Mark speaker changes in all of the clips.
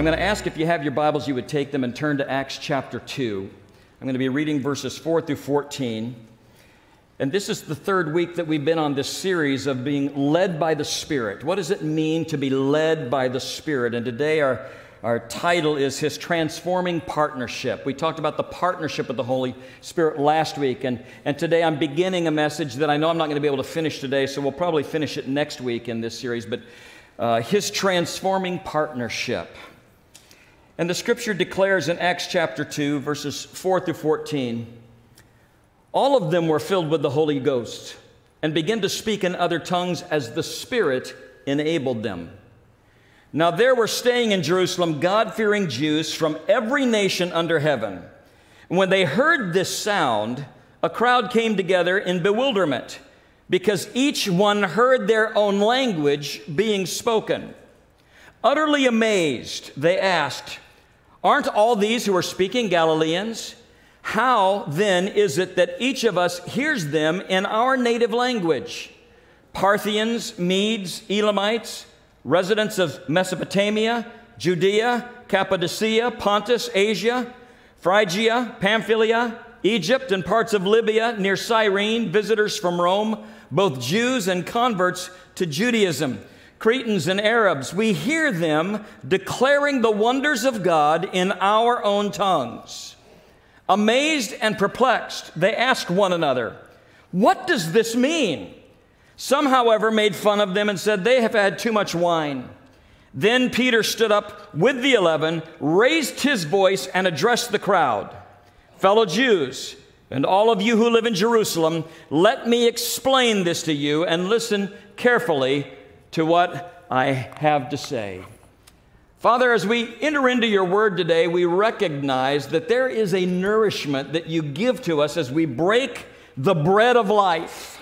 Speaker 1: I'm going to ask if you have your Bibles, you would take them and turn to Acts chapter 2. I'm going to be reading verses 4 through 14. And this is the third week that we've been on this series of being led by the Spirit. What does it mean to be led by the Spirit? And today our, our title is His Transforming Partnership. We talked about the partnership of the Holy Spirit last week. And, and today I'm beginning a message that I know I'm not going to be able to finish today, so we'll probably finish it next week in this series. But uh, His Transforming Partnership. And the scripture declares in Acts chapter 2, verses 4 through 14 all of them were filled with the Holy Ghost and began to speak in other tongues as the Spirit enabled them. Now there were staying in Jerusalem God fearing Jews from every nation under heaven. And when they heard this sound, a crowd came together in bewilderment because each one heard their own language being spoken. Utterly amazed, they asked, Aren't all these who are speaking Galileans? How then is it that each of us hears them in our native language? Parthians, Medes, Elamites, residents of Mesopotamia, Judea, Cappadocia, Pontus, Asia, Phrygia, Pamphylia, Egypt, and parts of Libya near Cyrene, visitors from Rome, both Jews and converts to Judaism. Cretans and Arabs, we hear them declaring the wonders of God in our own tongues. Amazed and perplexed, they asked one another, What does this mean? Some, however, made fun of them and said, They have had too much wine. Then Peter stood up with the eleven, raised his voice, and addressed the crowd Fellow Jews, and all of you who live in Jerusalem, let me explain this to you and listen carefully to what I have to say. Father, as we enter into your word today, we recognize that there is a nourishment that you give to us as we break the bread of life.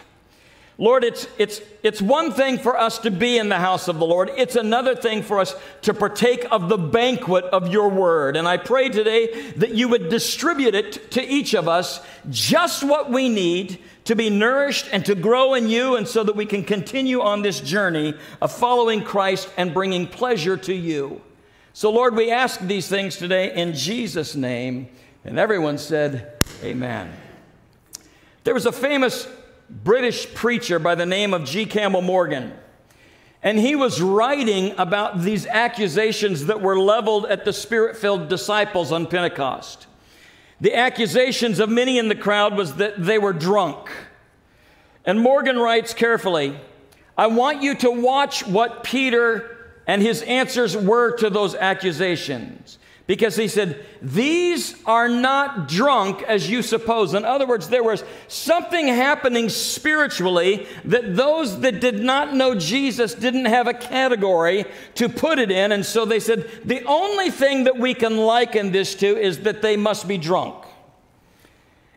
Speaker 1: Lord, it's, it's, it's one thing for us to be in the house of the Lord. It's another thing for us to partake of the banquet of your word. And I pray today that you would distribute it to each of us just what we need to be nourished and to grow in you, and so that we can continue on this journey of following Christ and bringing pleasure to you. So, Lord, we ask these things today in Jesus' name. And everyone said, Amen. There was a famous British preacher by the name of G. Campbell Morgan. And he was writing about these accusations that were leveled at the spirit filled disciples on Pentecost. The accusations of many in the crowd was that they were drunk. And Morgan writes carefully I want you to watch what Peter and his answers were to those accusations because he said, These are not drunk as you suppose. In other words, there was something happening spiritually that those that did not know Jesus didn't have a category to put it in. And so they said, The only thing that we can liken this to is that they must be drunk.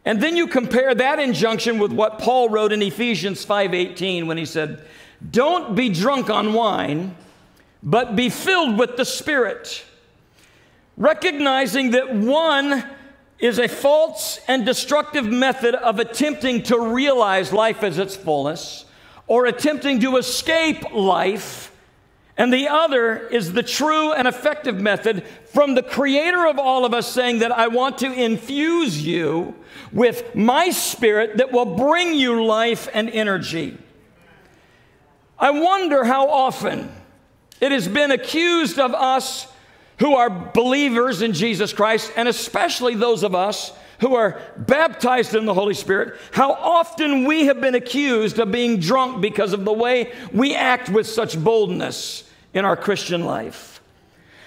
Speaker 1: And then you compare that injunction with what Paul wrote in Ephesians 5:18 when he said, "Don't be drunk on wine, but be filled with the Spirit." Recognizing that one is a false and destructive method of attempting to realize life as its fullness or attempting to escape life. And the other is the true and effective method from the creator of all of us saying that I want to infuse you with my spirit that will bring you life and energy. I wonder how often it has been accused of us who are believers in Jesus Christ, and especially those of us who are baptized in the Holy Spirit, how often we have been accused of being drunk because of the way we act with such boldness in our Christian life.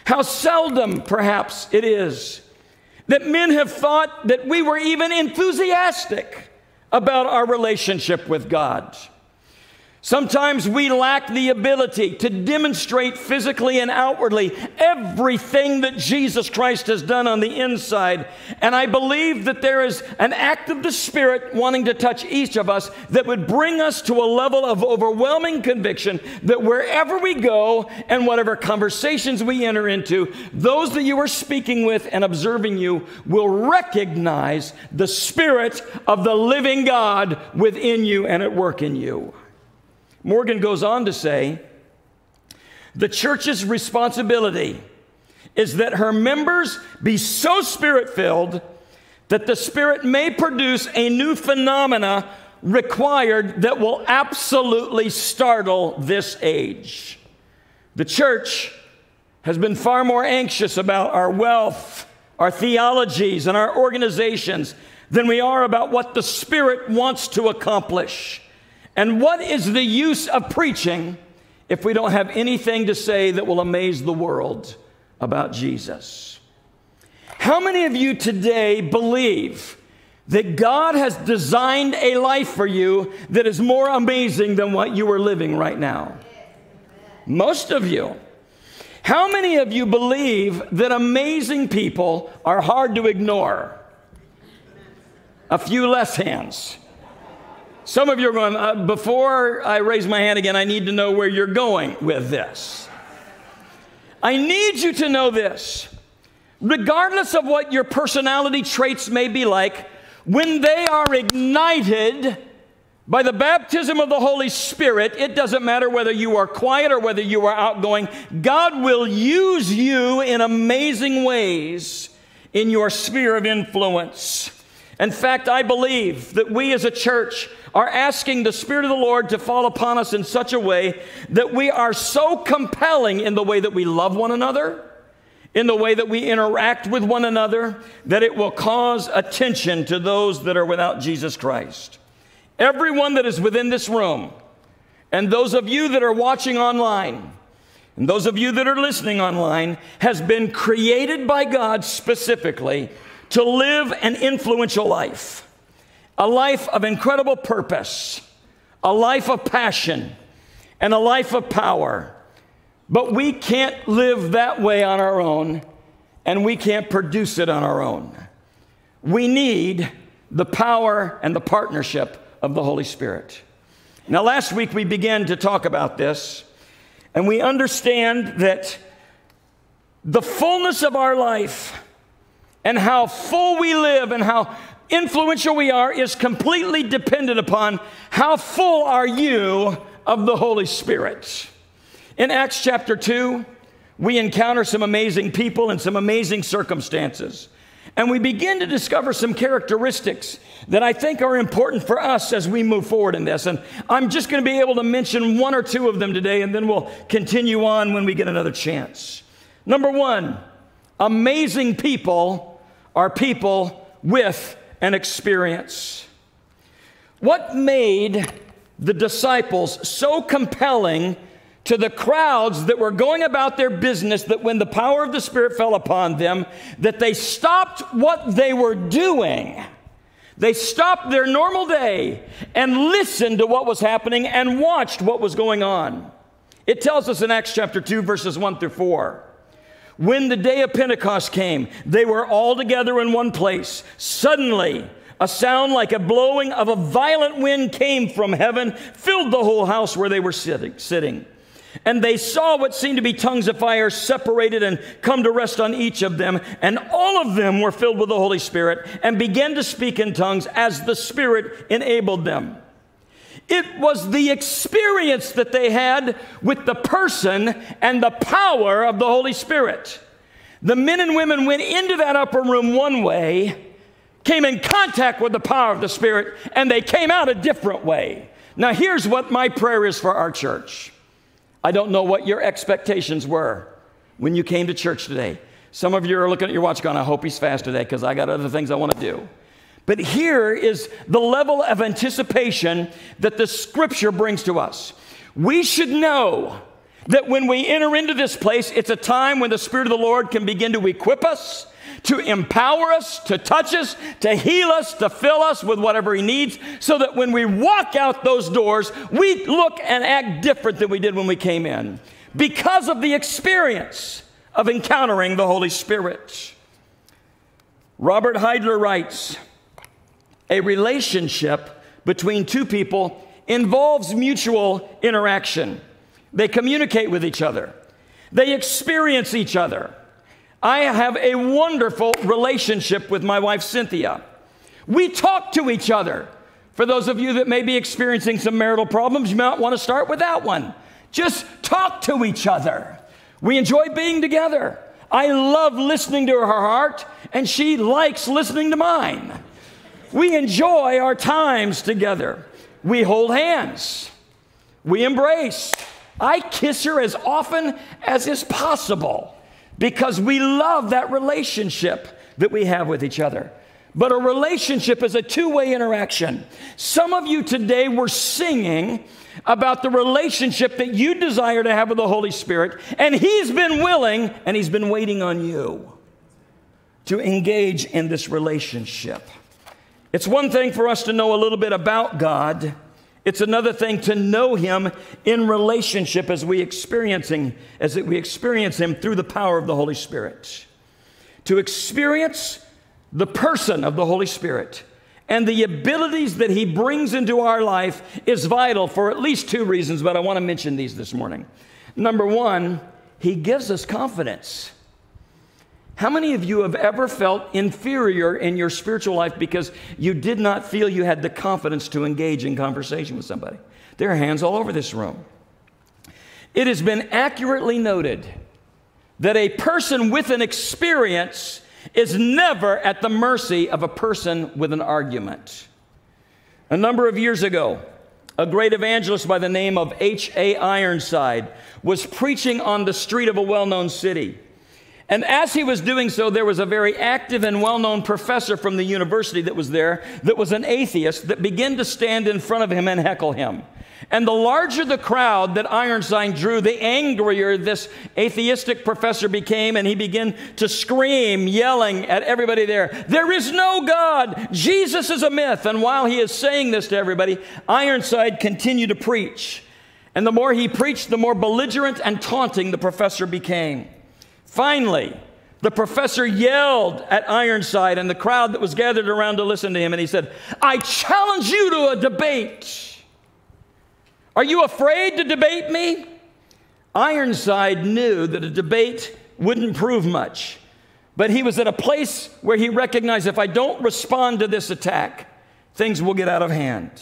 Speaker 1: How seldom, perhaps, it is that men have thought that we were even enthusiastic about our relationship with God. Sometimes we lack the ability to demonstrate physically and outwardly everything that Jesus Christ has done on the inside. And I believe that there is an act of the Spirit wanting to touch each of us that would bring us to a level of overwhelming conviction that wherever we go and whatever conversations we enter into, those that you are speaking with and observing you will recognize the Spirit of the living God within you and at work in you. Morgan goes on to say the church's responsibility is that her members be so spirit filled that the Spirit may produce a new phenomena required that will absolutely startle this age. The church has been far more anxious about our wealth, our theologies, and our organizations than we are about what the Spirit wants to accomplish. And what is the use of preaching if we don't have anything to say that will amaze the world about Jesus? How many of you today believe that God has designed a life for you that is more amazing than what you are living right now? Most of you. How many of you believe that amazing people are hard to ignore? A few less hands. Some of you are going, uh, before I raise my hand again, I need to know where you're going with this. I need you to know this. Regardless of what your personality traits may be like, when they are ignited by the baptism of the Holy Spirit, it doesn't matter whether you are quiet or whether you are outgoing, God will use you in amazing ways in your sphere of influence. In fact, I believe that we as a church are asking the Spirit of the Lord to fall upon us in such a way that we are so compelling in the way that we love one another in the way that we interact with one another, that it will cause attention to those that are without Jesus Christ. Everyone that is within this room, and those of you that are watching online, and those of you that are listening online, has been created by God specifically to live an influential life, a life of incredible purpose, a life of passion, and a life of power. But we can't live that way on our own, and we can't produce it on our own. We need the power and the partnership of the Holy Spirit. Now, last week we began to talk about this, and we understand that the fullness of our life and how full we live and how influential we are is completely dependent upon how full are you of the Holy Spirit. In Acts chapter 2, we encounter some amazing people and some amazing circumstances. And we begin to discover some characteristics that I think are important for us as we move forward in this. And I'm just going to be able to mention one or two of them today, and then we'll continue on when we get another chance. Number one, amazing people are people with an experience. What made the disciples so compelling to the crowds that were going about their business that when the power of the Spirit fell upon them, that they stopped what they were doing. They stopped their normal day and listened to what was happening and watched what was going on. It tells us in Acts chapter 2, verses 1 through 4. When the day of Pentecost came, they were all together in one place. Suddenly, a sound like a blowing of a violent wind came from heaven, filled the whole house where they were sitting. sitting. And they saw what seemed to be tongues of fire separated and come to rest on each of them. And all of them were filled with the Holy Spirit and began to speak in tongues as the Spirit enabled them. It was the experience that they had with the person and the power of the Holy Spirit. The men and women went into that upper room one way, came in contact with the power of the Spirit, and they came out a different way. Now, here's what my prayer is for our church. I don't know what your expectations were when you came to church today. Some of you are looking at your watch going, I hope he's fast today because I got other things I want to do. But here is the level of anticipation that the scripture brings to us. We should know that when we enter into this place, it's a time when the Spirit of the Lord can begin to equip us to empower us, to touch us, to heal us, to fill us with whatever He needs, so that when we walk out those doors, we look and act different than we did when we came in because of the experience of encountering the Holy Spirit. Robert Heidler writes A relationship between two people involves mutual interaction. They communicate with each other, they experience each other. I have a wonderful relationship with my wife, Cynthia. We talk to each other. For those of you that may be experiencing some marital problems, you might want to start with that one. Just talk to each other. We enjoy being together. I love listening to her heart, and she likes listening to mine. We enjoy our times together. We hold hands. We embrace. I kiss her as often as is possible because we love that relationship that we have with each other. But a relationship is a two way interaction. Some of you today were singing about the relationship that you desire to have with the Holy Spirit, and He's been willing and He's been waiting on you to engage in this relationship. It's one thing for us to know a little bit about God. It's another thing to know him in relationship as we experiencing as we experience him through the power of the Holy Spirit. To experience the person of the Holy Spirit and the abilities that He brings into our life is vital for at least two reasons, but I want to mention these this morning. Number one, He gives us confidence. How many of you have ever felt inferior in your spiritual life because you did not feel you had the confidence to engage in conversation with somebody? There are hands all over this room. It has been accurately noted that a person with an experience is never at the mercy of a person with an argument. A number of years ago, a great evangelist by the name of H.A. Ironside was preaching on the street of a well known city. And as he was doing so, there was a very active and well known professor from the university that was there that was an atheist that began to stand in front of him and heckle him. And the larger the crowd that Ironside drew, the angrier this atheistic professor became, and he began to scream, yelling at everybody there, There is no God! Jesus is a myth! And while he is saying this to everybody, Ironside continued to preach. And the more he preached, the more belligerent and taunting the professor became. Finally, the professor yelled at Ironside and the crowd that was gathered around to listen to him, and he said, I challenge you to a debate. Are you afraid to debate me? Ironside knew that a debate wouldn't prove much, but he was at a place where he recognized if I don't respond to this attack, things will get out of hand.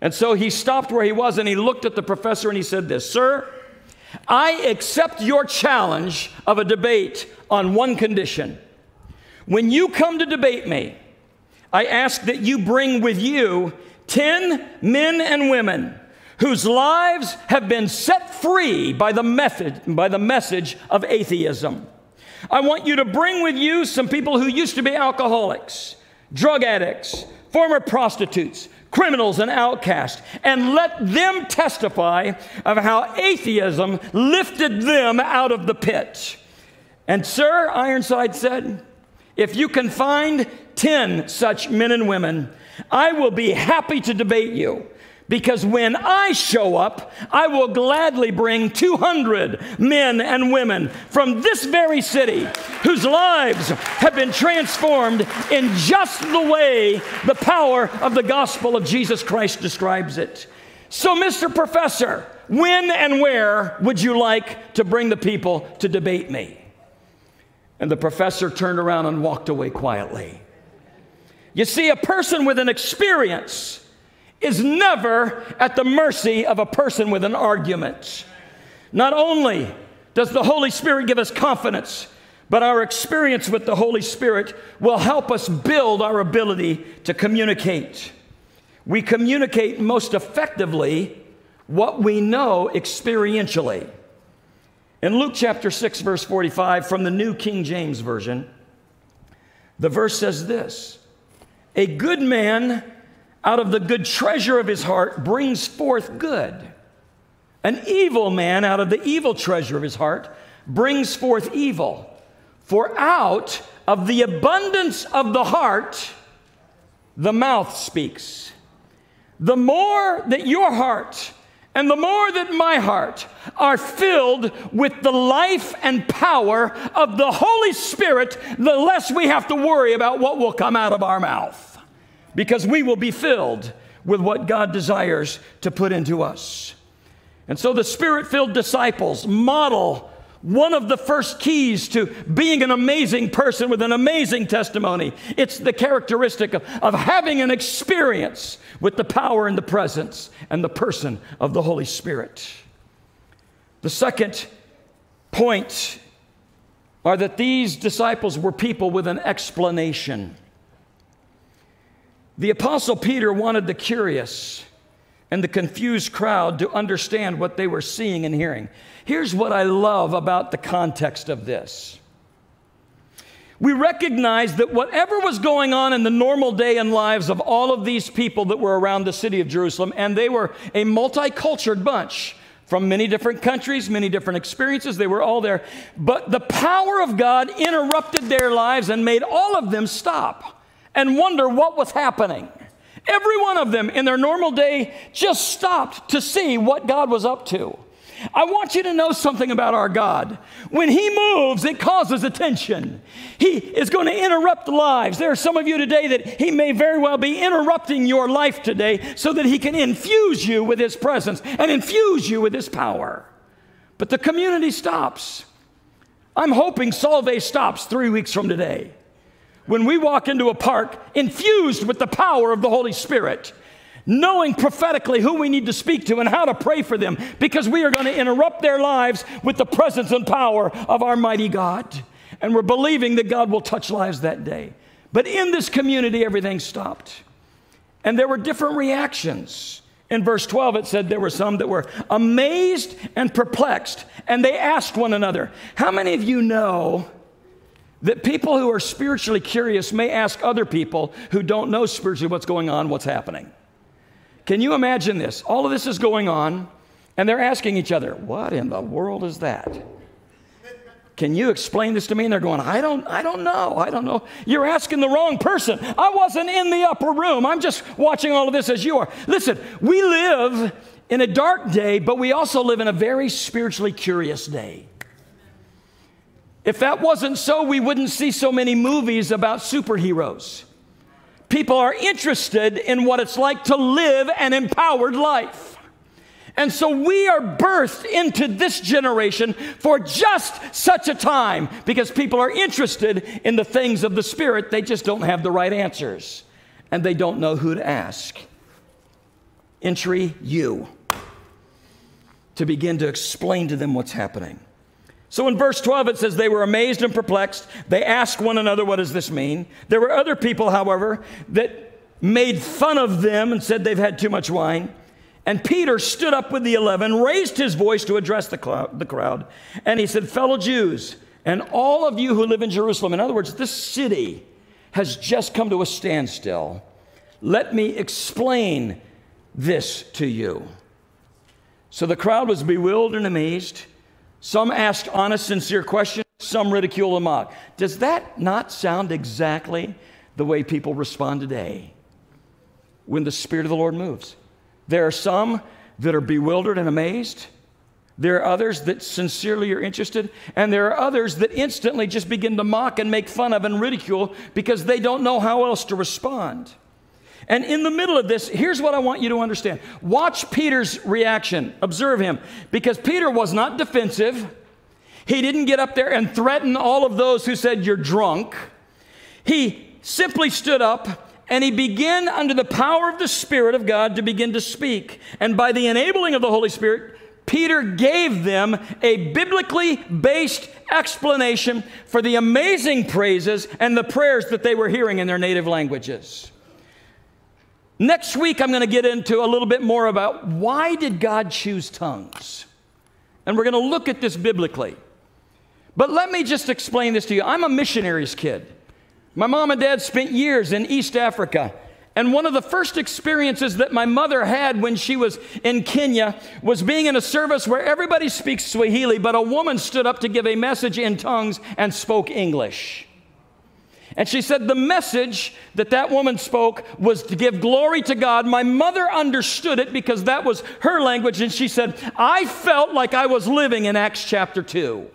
Speaker 1: And so he stopped where he was and he looked at the professor and he said, This, sir, I accept your challenge of a debate on one condition. When you come to debate me, I ask that you bring with you 10 men and women whose lives have been set free by the method by the message of atheism. I want you to bring with you some people who used to be alcoholics, drug addicts, former prostitutes, criminals and outcasts, and let them testify of how atheism lifted them out of the pit. And, sir, Ironside said, if you can find 10 such men and women, I will be happy to debate you. Because when I show up, I will gladly bring 200 men and women from this very city whose lives have been transformed in just the way the power of the gospel of Jesus Christ describes it. So, Mr. Professor, when and where would you like to bring the people to debate me? And the professor turned around and walked away quietly. You see, a person with an experience is never at the mercy of a person with an argument. Not only does the Holy Spirit give us confidence, but our experience with the Holy Spirit will help us build our ability to communicate. We communicate most effectively what we know experientially. In Luke chapter 6, verse 45, from the New King James Version, the verse says this A good man out of the good treasure of his heart brings forth good. An evil man out of the evil treasure of his heart brings forth evil. For out of the abundance of the heart, the mouth speaks. The more that your heart and the more that my heart are filled with the life and power of the Holy Spirit, the less we have to worry about what will come out of our mouth because we will be filled with what God desires to put into us. And so the spirit filled disciples model one of the first keys to being an amazing person with an amazing testimony. It's the characteristic of, of having an experience with the power and the presence and the person of the Holy Spirit. The second point are that these disciples were people with an explanation. The Apostle Peter wanted the curious and the confused crowd to understand what they were seeing and hearing. Here's what I love about the context of this. We recognize that whatever was going on in the normal day and lives of all of these people that were around the city of Jerusalem, and they were a multicultural bunch from many different countries, many different experiences, they were all there. But the power of God interrupted their lives and made all of them stop and wonder what was happening. Every one of them in their normal day just stopped to see what God was up to. I want you to know something about our God. When He moves, it causes attention. He is going to interrupt lives. There are some of you today that He may very well be interrupting your life today so that He can infuse you with His presence and infuse you with His power. But the community stops. I'm hoping Solvay stops three weeks from today when we walk into a park infused with the power of the Holy Spirit, knowing prophetically who we need to speak to and how to pray for them, because we are going to interrupt their lives with the presence and power of our mighty God. And we're believing that God will touch lives that day. But in this community, everything stopped. And there were different reactions. In verse 12, it said there were some that were amazed and perplexed, and they asked one another, How many of you know that people who are spiritually curious may ask other people who don't know spiritually what's going on, what's happening. Can you imagine this? All of this is going on, and they're asking each other, What in the world is that? Can you explain this to me? And they're going, I don't, I don't know. I don't know. You're asking the wrong person. I wasn't in the upper room. I'm just watching all of this as you are. Listen, we live in a dark day, but we also live in a very spiritually curious day. If that wasn't so, we wouldn't see so many movies about superheroes. People are interested in what it's like to live an empowered life. And so we are birthed into this generation for just such a time because people are interested in the things of the Spirit. They just don't have the right answers and they don't know who to ask. Entry you to begin to explain to them what's happening. So in verse 12, it says, They were amazed and perplexed. They asked one another, What does this mean? There were other people, however, that made fun of them and said they've had too much wine. And Peter stood up with the eleven, raised his voice to address the, crowd, and he said, Fellow Jews, and all of you who live in Jerusalem, in other words, this city has just come to a standstill. Let me explain this to you. So the crowd was bewildered and amazed. Some ask honest, sincere questions, some ridicule and mock. Does that not sound exactly the way people respond today when the Spirit of the Lord moves? There are some that are bewildered and amazed. There are others that sincerely are interested, and there are others that instantly just begin to mock and make fun of and ridicule because they don't know how else to respond. And in the middle of this, here's what I want you to understand. Watch Peter's reaction. Observe him. Because Peter was not defensive. He didn't get up there and threaten all of those who said, You're drunk. He simply stood up and he began, under the power of the Spirit of God, to begin to speak. And by the enabling of the Holy Spirit, Peter gave them a biblically based explanation for the amazing praises and the prayers that they were hearing in their native languages. Next week, I'm going to get into a little bit more about why did God choose tongues? And we're going to look at this biblically. But let me just explain this to you. I'm a missionary's kid. My mom and dad spent years in East Africa. And one of the first experiences that my mother had when she was in Kenya was being in a service where everybody speaks Swahili, but a woman stood up to give a message in tongues and spoke English. And she said the message that that woman spoke was to give glory to God. My mother understood it because that was her language. And she said, I felt like I was living in Acts chapter 2.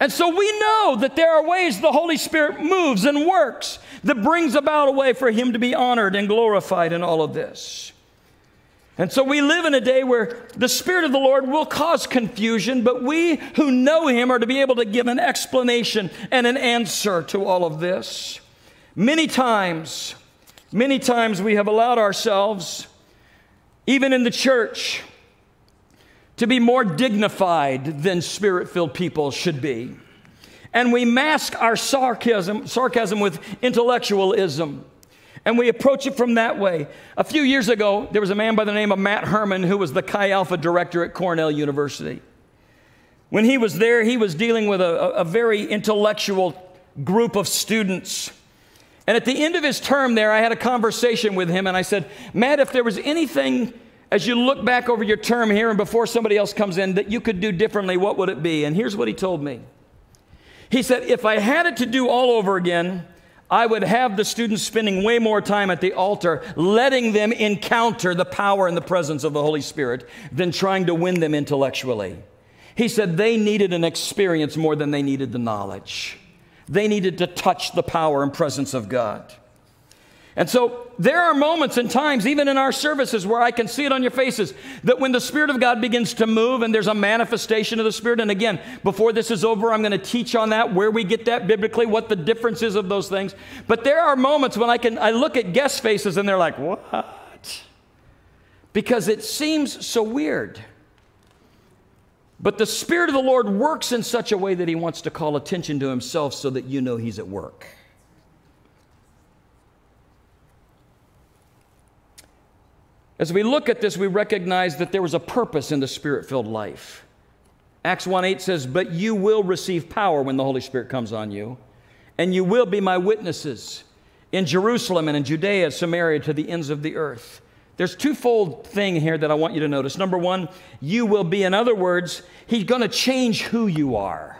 Speaker 1: And so we know that there are ways the Holy Spirit moves and works that brings about a way for Him to be honored and glorified in all of this. And so we live in a day where the Spirit of the Lord will cause confusion, but we who know Him are to be able to give an explanation and an answer to all of this. Many times, many times we have allowed ourselves, even in the church, to be more dignified than spirit filled people should be. And we mask our sarcasm, sarcasm with intellectualism. And we approach it from that way. A few years ago, there was a man by the name of Matt Herman who was the Chi Alpha director at Cornell University. When he was there, he was dealing with a, a very intellectual group of students. And at the end of his term there, I had a conversation with him and I said, Matt, if there was anything as you look back over your term here and before somebody else comes in that you could do differently, what would it be? And here's what he told me. He said, If I had it to do all over again, I would have the students spending way more time at the altar, letting them encounter the power and the presence of the Holy Spirit than trying to win them intellectually. He said they needed an experience more than they needed the knowledge. They needed to touch the power and presence of God. And so there are moments and times, even in our services, where I can see it on your faces that when the Spirit of God begins to move and there's a manifestation of the Spirit, and again, before this is over, I'm going to teach on that, where we get that biblically, what the difference is of those things. But there are moments when I can I look at guest faces and they're like, what? Because it seems so weird. But the Spirit of the Lord works in such a way that He wants to call attention to Himself so that you know He's at work. As we look at this, we recognize that there was a purpose in the Spirit filled life. Acts 1 8 says, But you will receive power when the Holy Spirit comes on you, and you will be my witnesses in Jerusalem and in Judea, Samaria, to the ends of the earth. There's twofold thing here that I want you to notice. Number one, you will be, in other words, He's going to change who you are.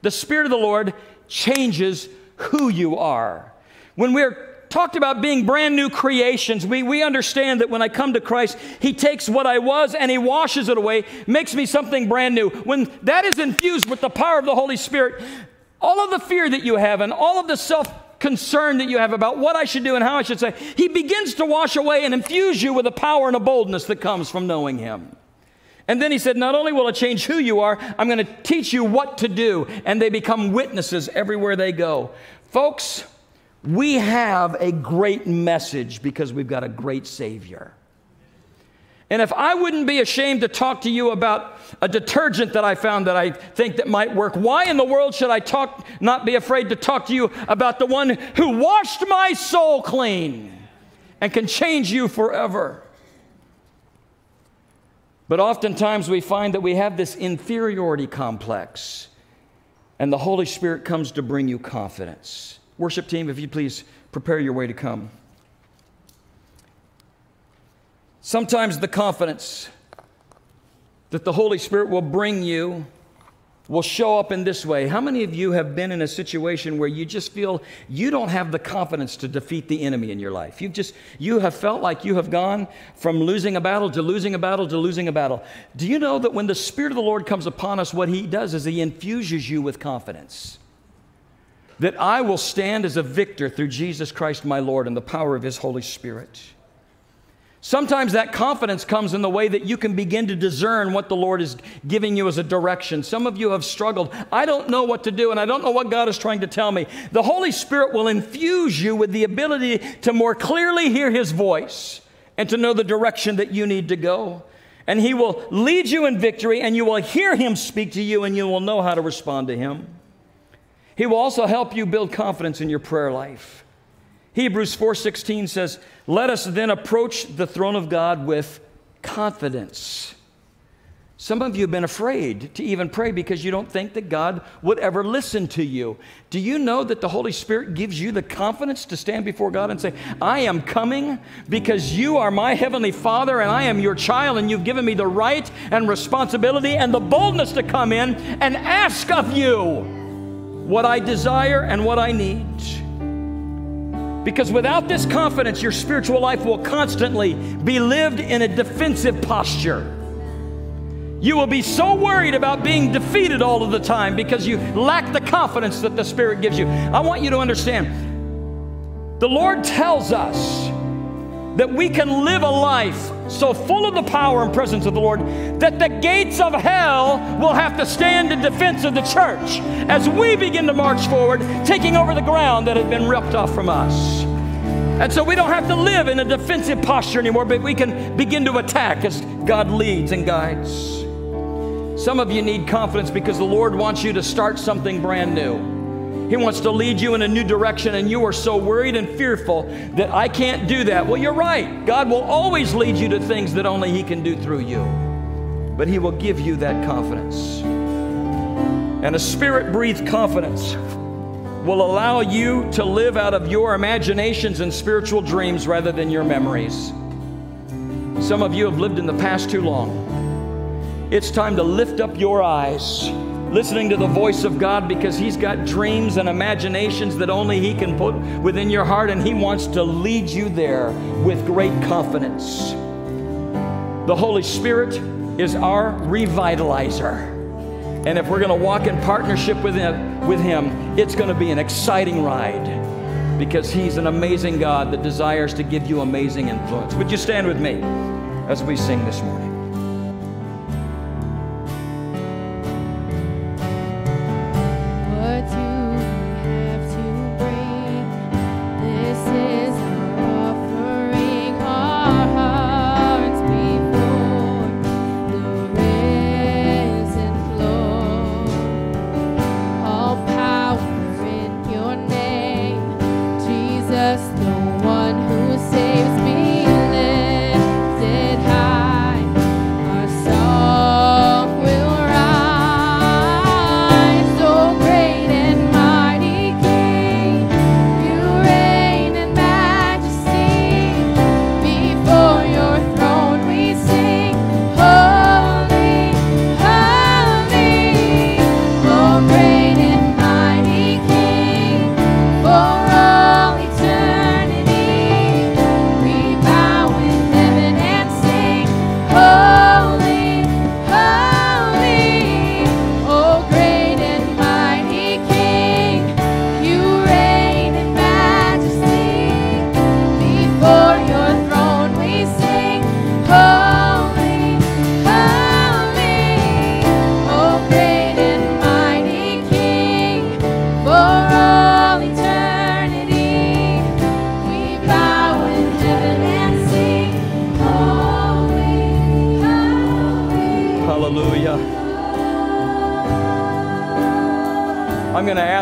Speaker 1: The Spirit of the Lord changes who you are. When we're talked about being brand new creations, we, we understand that when I come to Christ, He takes what I was and He washes it away, makes me something brand new. When that is infused with the power of the Holy Spirit, all of the fear that you have and all of the self concern that you have about what I should do and how I should say, He begins to wash away and infuse you with a power and a boldness that comes from knowing Him. And then he said, Not only will it change who you are, I'm going to teach you what to do. And they become witnesses everywhere they go. Folks, we have a great message because we've got a great Savior. And if I wouldn't be ashamed to talk to you about a detergent that I found that I think that might work, why in the world should I talk not be afraid to talk to you about the one who washed my soul clean and can change you forever? But oftentimes we find that we have this inferiority complex, and the Holy Spirit comes to bring you confidence. Worship team, if you please prepare your way to come. Sometimes the confidence that the Holy Spirit will bring you will show up in this way. How many of you have been in a situation where you just feel you don't have the confidence to defeat the enemy in your life? You've just you have felt like you have gone from losing a battle to losing a battle to losing a battle. Do you know that when the spirit of the Lord comes upon us what he does is he infuses you with confidence? That I will stand as a victor through Jesus Christ my Lord and the power of His Holy Spirit. Sometimes that confidence comes in the way that you can begin to discern what the Lord is giving you as a direction. Some of you have struggled. I don't know what to do, and I don't know what God is trying to tell me. The Holy Spirit will infuse you with the ability to more clearly hear His voice and to know the direction that you need to go. And He will lead you in victory, and you will hear Him speak to you, and you will know how to respond to Him. He will also help you build confidence in your prayer life. Hebrews 4:16 says, "Let us then approach the throne of God with confidence." Some of you have been afraid to even pray because you don't think that God would ever listen to you. Do you know that the Holy Spirit gives you the confidence to stand before God and say, I am coming because you are my heavenly Father and I am your child, and you've given me the right and responsibility and the boldness to come in and ask of you what I desire and what I need. Because without this confidence, your spiritual life will constantly be lived in a defensive posture. You will be so worried about being defeated all of the time because you lack the confidence that the Spirit gives you. I want you to understand the Lord tells us that we can live a life so full of the power and presence of the Lord that the gates of hell will have to stand in defense of the church as we begin to march forward, taking over the ground that had been ripped off from us. And so we don't have to live in a defensive posture anymore, but we can begin to attack as God leads and guides. Some of you need confidence because the Lord wants you to start something brand new. He wants to lead you in a new direction, and you are so worried and fearful that I can't do that. Well, you're right. God will always lead you to things that only He can do through you, but He will give you that confidence. And a spirit breathed confidence will allow you to live out of your imaginations and spiritual dreams rather than your memories. Some of you have lived in the past too long. It's time to lift up your eyes, listening to the voice of God because He's got dreams and imaginations that only He can put within your heart, and He wants to lead you there with great confidence. The Holy Spirit is our revitalizer. And if we're going to walk in partnership with him, with him, it's going to be an exciting ride because He's an amazing God that desires to give you amazing influence. Would you stand with me as we sing this morning?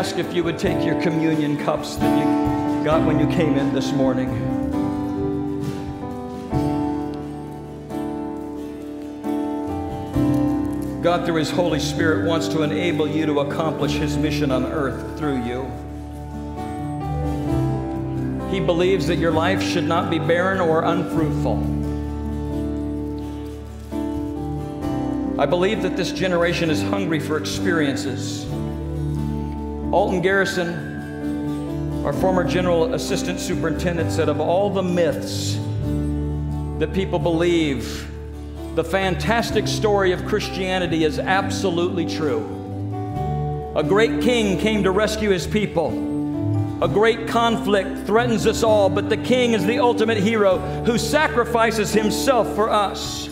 Speaker 1: Ask if you would take your communion cups that you got when you came in this morning. God, through His Holy Spirit, wants to enable you to accomplish His mission on earth through you. He believes that your life should not be barren or unfruitful. I believe that this generation is hungry for experiences Alton Garrison, our former general assistant superintendent, said of all the myths that people believe, the fantastic story of Christianity is absolutely true. A great king came to rescue his people. A great conflict threatens us all, but the king is the ultimate hero who sacrifices himself for us.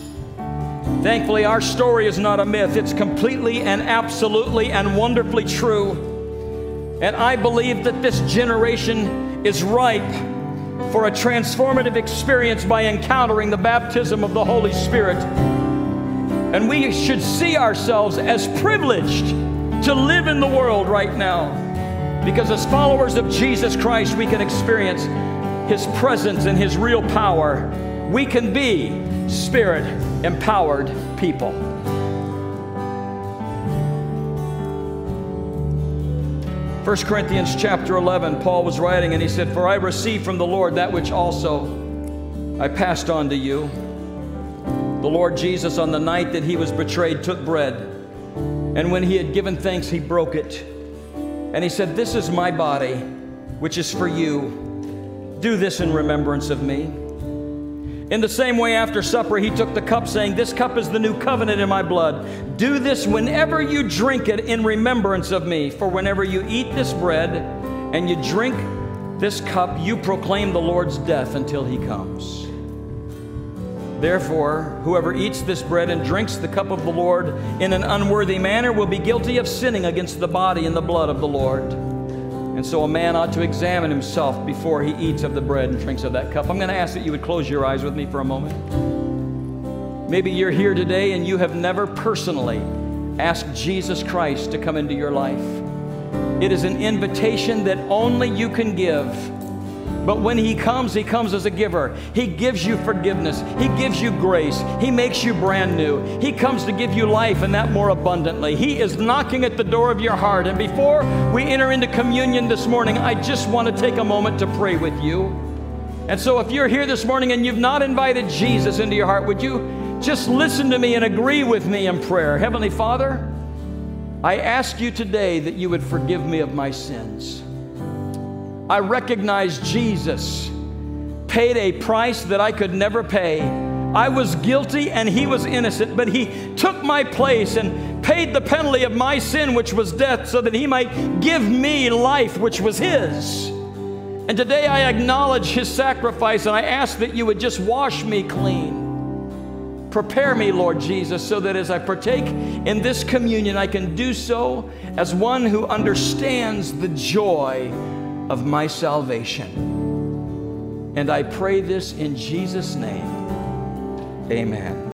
Speaker 1: Thankfully, our story is not a myth, it's completely and absolutely and wonderfully true. And I believe that this generation is ripe for a transformative experience by encountering the baptism of the Holy Spirit. And we should see ourselves as privileged to live in the world right now. Because as followers of Jesus Christ, we can experience His presence and His real power. We can be spirit empowered people. 1 Corinthians chapter 11, Paul was writing and he said, For I received from the Lord that which also I passed on to you. The Lord Jesus, on the night that he was betrayed, took bread, and when he had given thanks, he broke it. And he said, This is my body, which is for you. Do this in remembrance of me. In the same way, after supper, he took the cup, saying, This cup is the new covenant in my blood. Do this whenever you drink it in remembrance of me. For whenever you eat this bread and you drink this cup, you proclaim the Lord's death until he comes. Therefore, whoever eats this bread and drinks the cup of the Lord in an unworthy manner will be guilty of sinning against the body and the blood of the Lord. And so a man ought to examine himself before he eats of the bread and drinks of that cup. I'm going to ask that you would close your eyes with me for a moment. Maybe you're here today and you have never personally asked Jesus Christ to come into your life. It is an invitation that only you can give. But when He comes, He comes as a giver. He gives you forgiveness, He gives you grace, He makes you brand new. He comes to give you life and that more abundantly. He is knocking at the door of your heart. And before we enter into communion this morning, I just want to take a moment to pray with you. And so, if you're here this morning and you've not invited Jesus into your heart, would you just listen to me and agree with me in prayer? Heavenly Father, I ask you today that you would forgive me of my sins. I recognize Jesus paid a price that I could never pay. I was guilty and he was innocent, but he took my place and paid the penalty of my sin, which was death, so that he might give me life, which was his. And today I acknowledge his sacrifice and I ask that you would just wash me clean. Prepare me, Lord Jesus, so that as I partake in this communion, I can do so as one who understands the joy of my salvation. And I pray this in Jesus' name. Amen.